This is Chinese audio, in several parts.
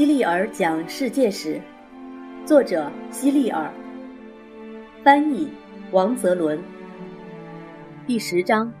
希利尔讲世界史，作者希利尔，翻译王泽伦。第十章：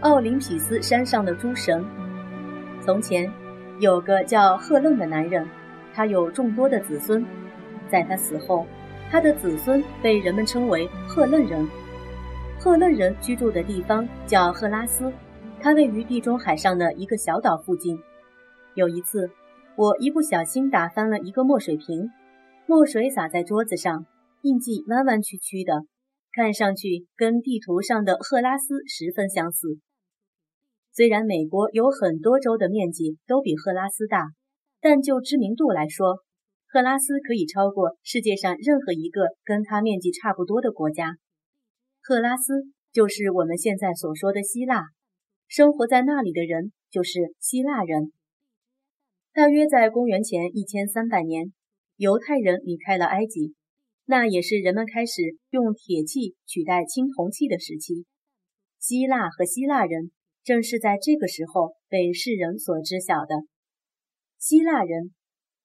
奥林匹斯山上的诸神。从前有个叫赫楞的男人，他有众多的子孙。在他死后，他的子孙被人们称为赫楞人。赫楞人居住的地方叫赫拉斯，它位于地中海上的一个小岛附近。有一次。我一不小心打翻了一个墨水瓶，墨水洒在桌子上，印记弯弯曲曲的，看上去跟地图上的赫拉斯十分相似。虽然美国有很多州的面积都比赫拉斯大，但就知名度来说，赫拉斯可以超过世界上任何一个跟它面积差不多的国家。赫拉斯就是我们现在所说的希腊，生活在那里的人就是希腊人。大约在公元前一千三百年，犹太人离开了埃及，那也是人们开始用铁器取代青铜器的时期。希腊和希腊人正是在这个时候被世人所知晓的。希腊人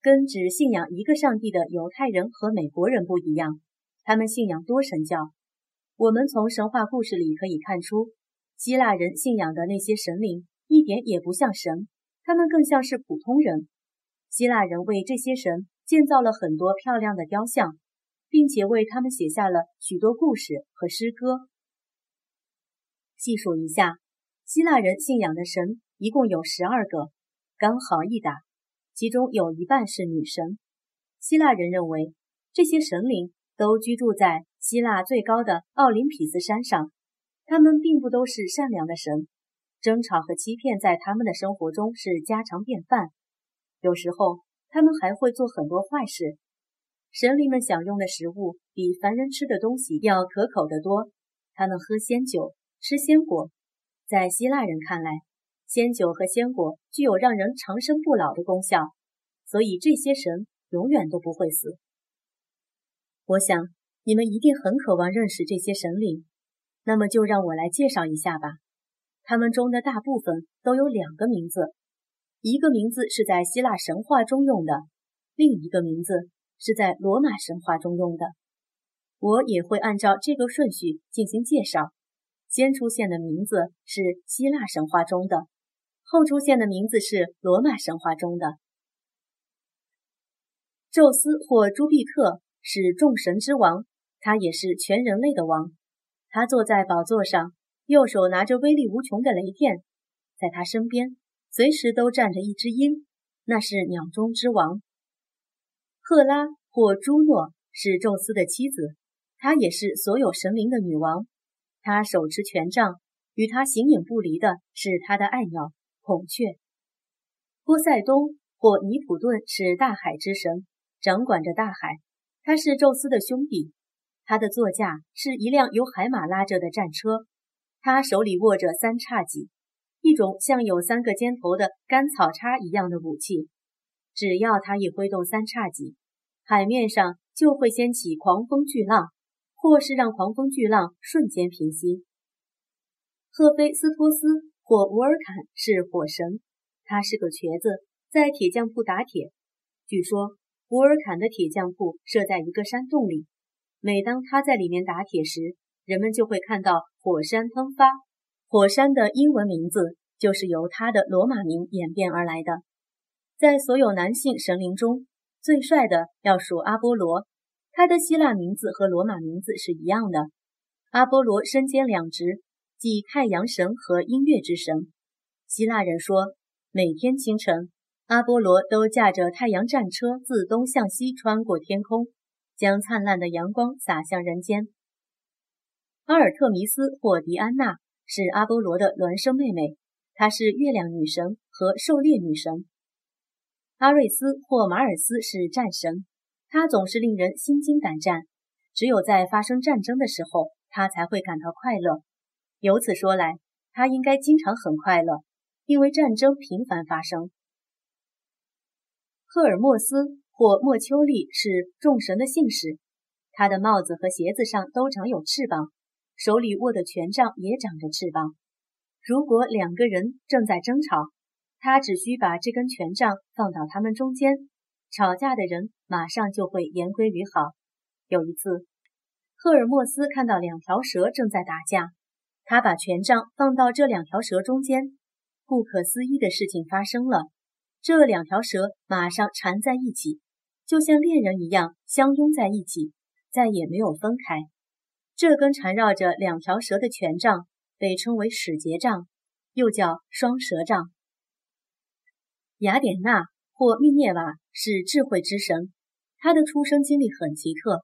跟只信仰一个上帝的犹太人和美国人不一样，他们信仰多神教。我们从神话故事里可以看出，希腊人信仰的那些神灵一点也不像神。他们更像是普通人。希腊人为这些神建造了很多漂亮的雕像，并且为他们写下了许多故事和诗歌。细数一下，希腊人信仰的神一共有十二个，刚好一打，其中有一半是女神。希腊人认为这些神灵都居住在希腊最高的奥林匹斯山上，他们并不都是善良的神。争吵和欺骗在他们的生活中是家常便饭，有时候他们还会做很多坏事。神灵们享用的食物比凡人吃的东西要可口得多，他们喝仙酒，吃鲜果。在希腊人看来，鲜酒和鲜果具有让人长生不老的功效，所以这些神永远都不会死。我想你们一定很渴望认识这些神灵，那么就让我来介绍一下吧。他们中的大部分都有两个名字，一个名字是在希腊神话中用的，另一个名字是在罗马神话中用的。我也会按照这个顺序进行介绍。先出现的名字是希腊神话中的，后出现的名字是罗马神话中的。宙斯或朱庇特是众神之王，他也是全人类的王。他坐在宝座上。右手拿着威力无穷的雷电，在他身边随时都站着一只鹰，那是鸟中之王。赫拉或朱诺是宙斯的妻子，她也是所有神灵的女王。她手持权杖，与她形影不离的是她的爱鸟孔雀。波塞冬或尼普顿是大海之神，掌管着大海，他是宙斯的兄弟。他的座驾是一辆由海马拉着的战车。他手里握着三叉戟，一种像有三个尖头的干草叉一样的武器。只要他一挥动三叉戟，海面上就会掀起狂风巨浪，或是让狂风巨浪瞬间平息。赫菲斯托斯或乌尔坎是火神，他是个瘸子，在铁匠铺打铁。据说乌尔坎的铁匠铺设在一个山洞里，每当他在里面打铁时，人们就会看到火山喷发。火山的英文名字就是由它的罗马名演变而来的。在所有男性神灵中，最帅的要数阿波罗，他的希腊名字和罗马名字是一样的。阿波罗身兼两职，即太阳神和音乐之神。希腊人说，每天清晨，阿波罗都驾着太阳战车自东向西穿过天空，将灿烂的阳光洒向人间。阿尔特弥斯或迪安娜是阿波罗的孪生妹妹，她是月亮女神和狩猎女神。阿瑞斯或马尔斯是战神，他总是令人心惊胆战，只有在发生战争的时候，他才会感到快乐。由此说来，他应该经常很快乐，因为战争频繁发生。赫尔墨斯或莫丘利是众神的信使，他的帽子和鞋子上都长有翅膀。手里握的权杖也长着翅膀。如果两个人正在争吵，他只需把这根权杖放到他们中间，吵架的人马上就会言归于好。有一次，赫尔墨斯看到两条蛇正在打架，他把权杖放到这两条蛇中间。不可思议的事情发生了，这两条蛇马上缠在一起，就像恋人一样相拥在一起，再也没有分开。这根缠绕着两条蛇的权杖被称为使节杖，又叫双蛇杖。雅典娜或密涅瓦是智慧之神，她的出生经历很奇特。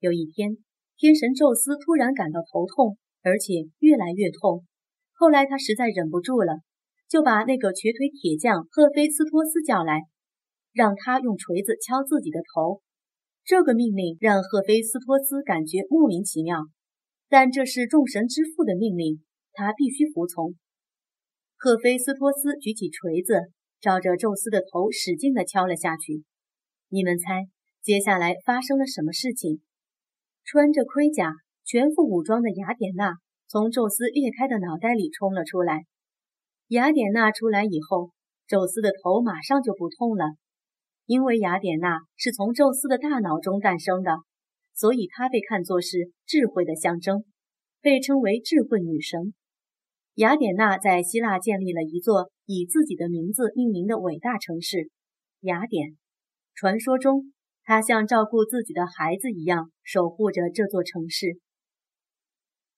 有一天，天神宙斯突然感到头痛，而且越来越痛。后来他实在忍不住了，就把那个瘸腿铁匠赫菲斯托斯叫来，让他用锤子敲自己的头。这个命令让赫菲斯托斯感觉莫名其妙，但这是众神之父的命令，他必须服从。赫菲斯托斯举起锤子，照着宙斯的头使劲地敲了下去。你们猜，接下来发生了什么事情？穿着盔甲、全副武装的雅典娜从宙斯裂开的脑袋里冲了出来。雅典娜出来以后，宙斯的头马上就不痛了，因为雅典娜是从宙斯的大脑中诞生的，所以她被看作是智慧的象征，被称为智慧女神。雅典娜在希腊建立了一座以自己的名字命名的伟大城市——雅典。传说中。她像照顾自己的孩子一样守护着这座城市。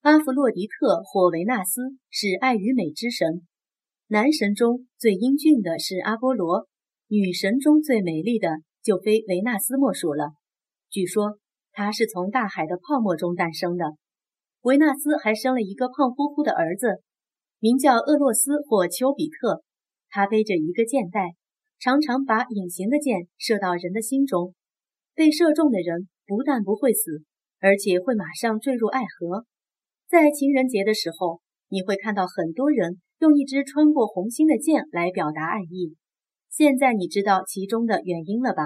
阿弗洛狄特或维纳斯是爱与美之神，男神中最英俊的是阿波罗，女神中最美丽的就非维纳斯莫属了。据说她是从大海的泡沫中诞生的。维纳斯还生了一个胖乎乎的儿子，名叫厄洛斯或丘比特。他背着一个箭袋，常常把隐形的箭射到人的心中。被射中的人不但不会死，而且会马上坠入爱河。在情人节的时候，你会看到很多人用一支穿过红心的箭来表达爱意。现在你知道其中的原因了吧？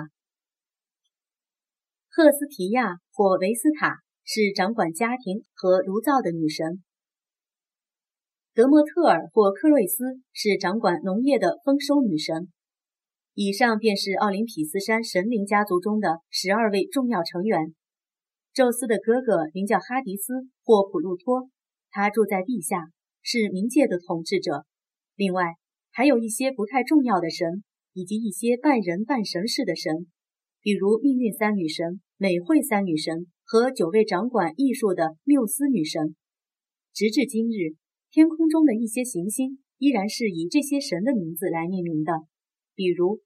赫斯提亚或维斯塔是掌管家庭和炉灶的女神。德莫特尔或克瑞斯是掌管农业的丰收女神。以上便是奥林匹斯山神灵家族中的十二位重要成员。宙斯的哥哥名叫哈迪斯或普鲁托，他住在地下，是冥界的统治者。另外，还有一些不太重要的神，以及一些半人半神式的神，比如命运三女神、美惠三女神和九位掌管艺术的缪斯女神。直至今日，天空中的一些行星依然是以这些神的名字来命名的，比如。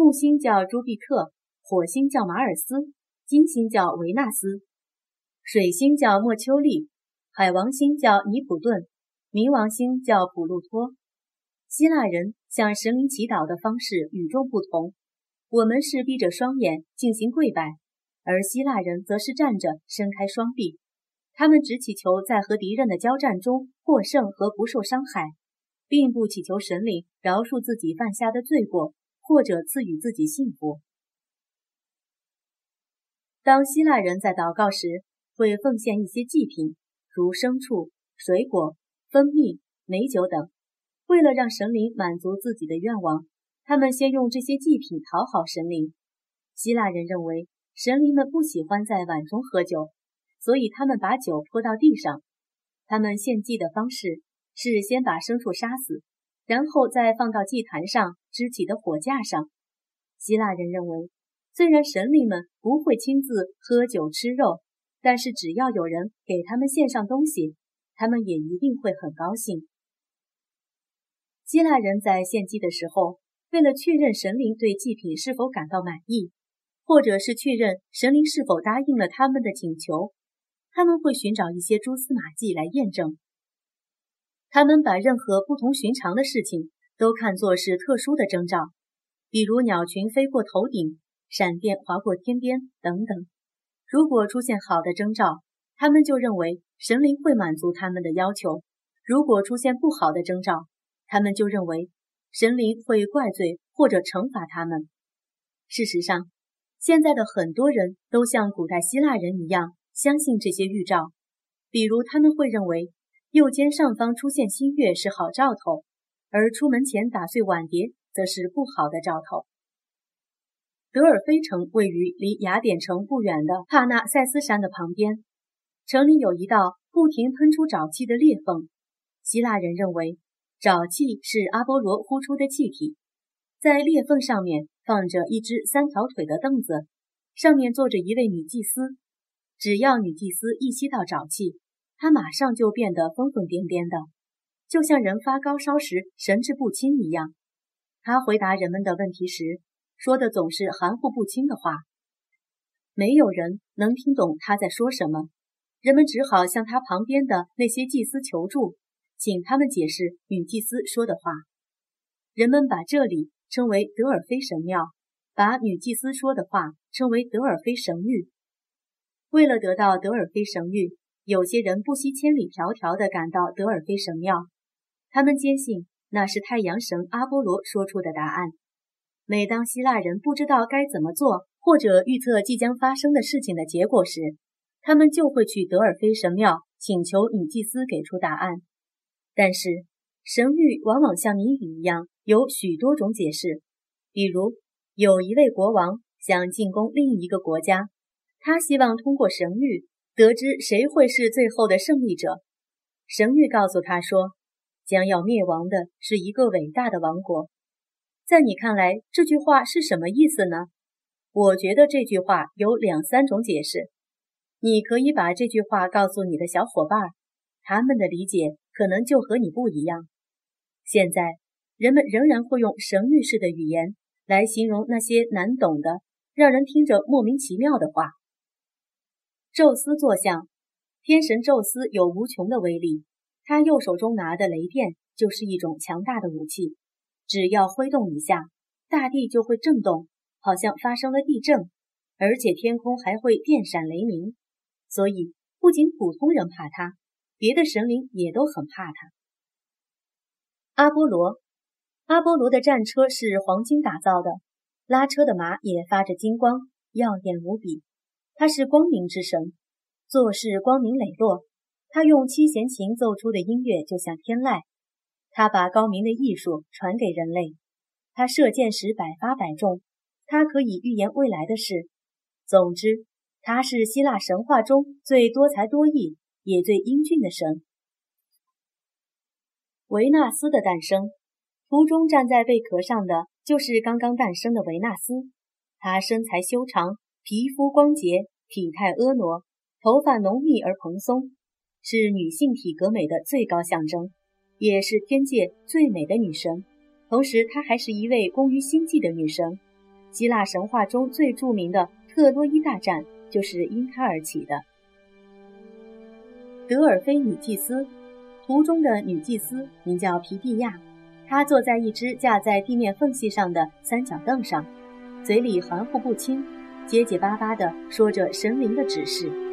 木星叫朱庇特，火星叫马尔斯，金星叫维纳斯，水星叫莫丘利，海王星叫尼普顿，冥王星叫普鲁托。希腊人向神灵祈祷的方式与众不同，我们是闭着双眼进行跪拜，而希腊人则是站着伸开双臂。他们只祈求在和敌人的交战中获胜和不受伤害，并不祈求神灵饶恕自己犯下的罪过。或者赐予自己幸福。当希腊人在祷告时，会奉献一些祭品，如牲畜、水果、蜂蜜、美酒等。为了让神灵满足自己的愿望，他们先用这些祭品讨好神灵。希腊人认为神灵们不喜欢在碗中喝酒，所以他们把酒泼到地上。他们献祭的方式是先把牲畜杀死。然后再放到祭坛上支起的火架上。希腊人认为，虽然神灵们不会亲自喝酒吃肉，但是只要有人给他们献上东西，他们也一定会很高兴。希腊人在献祭的时候，为了确认神灵对祭品是否感到满意，或者是确认神灵是否答应了他们的请求，他们会寻找一些蛛丝马迹来验证。他们把任何不同寻常的事情都看作是特殊的征兆，比如鸟群飞过头顶、闪电划过天边等等。如果出现好的征兆，他们就认为神灵会满足他们的要求；如果出现不好的征兆，他们就认为神灵会怪罪或者惩罚他们。事实上，现在的很多人都像古代希腊人一样相信这些预兆，比如他们会认为。右肩上方出现新月是好兆头，而出门前打碎碗碟则是不好的兆头。德尔菲城位于离雅典城不远的帕纳塞斯山的旁边，城里有一道不停喷出沼气的裂缝。希腊人认为，沼气是阿波罗呼出的气体。在裂缝上面放着一只三条腿的凳子，上面坐着一位女祭司。只要女祭司一吸到沼气，她马上就变得疯疯癫癫的，就像人发高烧时神志不清一样。她回答人们的问题时，说的总是含糊不清的话，没有人能听懂她在说什么。人们只好向她旁边的那些祭司求助，请他们解释女祭司说的话。人们把这里称为德尔菲神庙，把女祭司说的话称为德尔菲神域。为了得到德尔菲神谕，有些人不惜千里迢迢地赶到德尔菲神庙。他们坚信那是太阳神阿波罗说出的答案。每当希腊人不知道该怎么做，或者预测即将发生的事情的结果时，他们就会去德尔菲神庙请求女祭司给出答案。但是神谕往往像谜语一样，有许多种解释。比如，有一位国王想进攻另一个国家。他希望通过神谕得知谁会是最后的胜利者。神谕告诉他说，将要灭亡的是一个伟大的王国。在你看来，这句话是什么意思呢？我觉得这句话有两三种解释。你可以把这句话告诉你的小伙伴，他们的理解可能就和你不一样。现在，人们仍然会用神谕式的语言来形容那些难懂的、让人听着莫名其妙的话。宙斯坐像，天神宙斯有无穷的威力。他右手中拿的雷电就是一种强大的武器，只要挥动一下，大地就会震动，好像发生了地震，而且天空还会电闪雷鸣。所以，不仅普通人怕他，别的神灵也都很怕他。阿波罗，阿波罗的战车是黄金打造的，拉车的马也发着金光，耀眼无比。他是光明之神，做事光明磊落。他用七弦琴奏出的音乐就像天籁。他把高明的艺术传给人类。他射箭时百发百中。他可以预言未来的事。总之，他是希腊神话中最多才多艺也最英俊的神。维纳斯的诞生，图中站在贝壳上的就是刚刚诞生的维纳斯。他身材修长。皮肤光洁，体态婀娜，头发浓密而蓬松，是女性体格美的最高象征，也是天界最美的女神。同时，她还是一位工于心计的女神。希腊神话中最著名的特洛伊大战就是因她而起的。德尔菲女祭司，图中的女祭司名叫皮蒂亚，她坐在一只架在地面缝隙上的三角凳上，嘴里含糊不清。结结巴巴地说着神灵的指示。